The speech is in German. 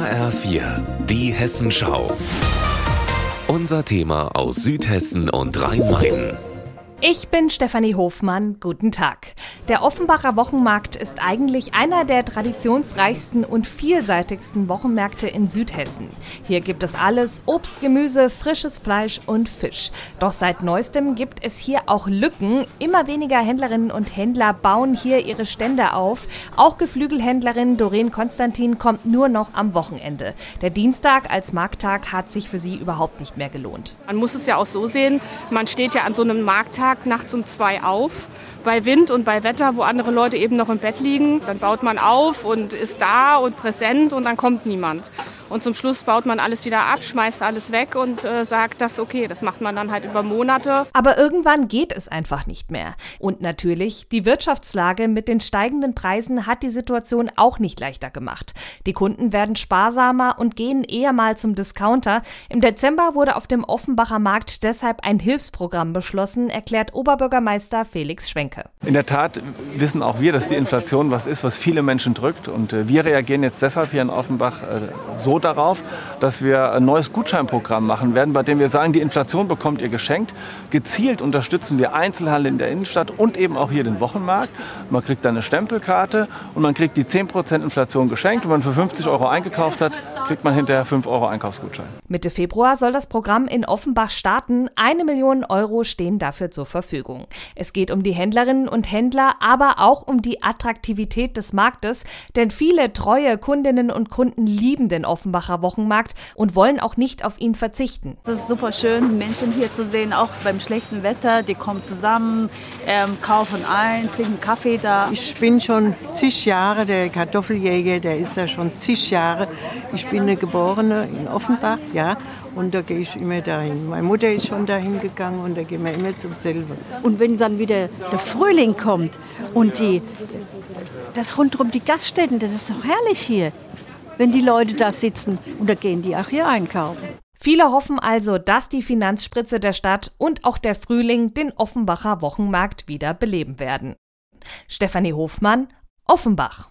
HR4, die Hessenschau. Unser Thema aus Südhessen und Rhein-Main. Ich bin Stefanie Hofmann. Guten Tag. Der Offenbacher Wochenmarkt ist eigentlich einer der traditionsreichsten und vielseitigsten Wochenmärkte in Südhessen. Hier gibt es alles: Obst, Gemüse, frisches Fleisch und Fisch. Doch seit neuestem gibt es hier auch Lücken. Immer weniger Händlerinnen und Händler bauen hier ihre Stände auf. Auch Geflügelhändlerin Doreen Konstantin kommt nur noch am Wochenende. Der Dienstag als Markttag hat sich für sie überhaupt nicht mehr gelohnt. Man muss es ja auch so sehen, man steht ja an so einem Markttag Tag nachts um zwei auf. Bei Wind und bei Wetter, wo andere Leute eben noch im Bett liegen. Dann baut man auf und ist da und präsent und dann kommt niemand. Und zum Schluss baut man alles wieder ab, schmeißt alles weg und äh, sagt, das okay, das macht man dann halt über Monate. Aber irgendwann geht es einfach nicht mehr. Und natürlich, die Wirtschaftslage mit den steigenden Preisen hat die Situation auch nicht leichter gemacht. Die Kunden werden sparsamer und gehen eher mal zum Discounter. Im Dezember wurde auf dem Offenbacher Markt deshalb ein Hilfsprogramm beschlossen, erklärt Oberbürgermeister Felix Schwenke. In der Tat wissen auch wir, dass die Inflation was ist, was viele Menschen drückt. Und äh, wir reagieren jetzt deshalb hier in Offenbach äh, darauf, dass wir ein neues Gutscheinprogramm machen werden, bei dem wir sagen, die Inflation bekommt ihr geschenkt. Gezielt unterstützen wir Einzelhandel in der Innenstadt und eben auch hier den Wochenmarkt. Man kriegt dann eine Stempelkarte und man kriegt die 10% Inflation geschenkt. Wenn man für 50 Euro eingekauft hat, kriegt man hinterher 5 Euro Einkaufsgutschein. Mitte Februar soll das Programm in Offenbach starten. Eine Million Euro stehen dafür zur Verfügung. Es geht um die Händlerinnen und Händler, aber auch um die Attraktivität des Marktes, denn viele treue Kundinnen und Kunden lieben den Offenbach Offenbacher Wochenmarkt und wollen auch nicht auf ihn verzichten. Es ist super schön, Menschen hier zu sehen, auch beim schlechten Wetter. Die kommen zusammen, ähm, kaufen ein, trinken Kaffee da. Ich bin schon zig Jahre, der Kartoffeljäger, der ist da schon zig Jahre. Ich bin eine Geborene in Offenbach, ja, und da gehe ich immer dahin. Meine Mutter ist schon dahin gegangen und da gehen wir immer zum selben. Und wenn dann wieder der Frühling kommt und die, das rundherum die Gaststätten, das ist doch herrlich hier wenn die Leute da sitzen. Und da gehen die auch hier einkaufen. Viele hoffen also, dass die Finanzspritze der Stadt und auch der Frühling den Offenbacher Wochenmarkt wieder beleben werden. Stefanie Hofmann, Offenbach.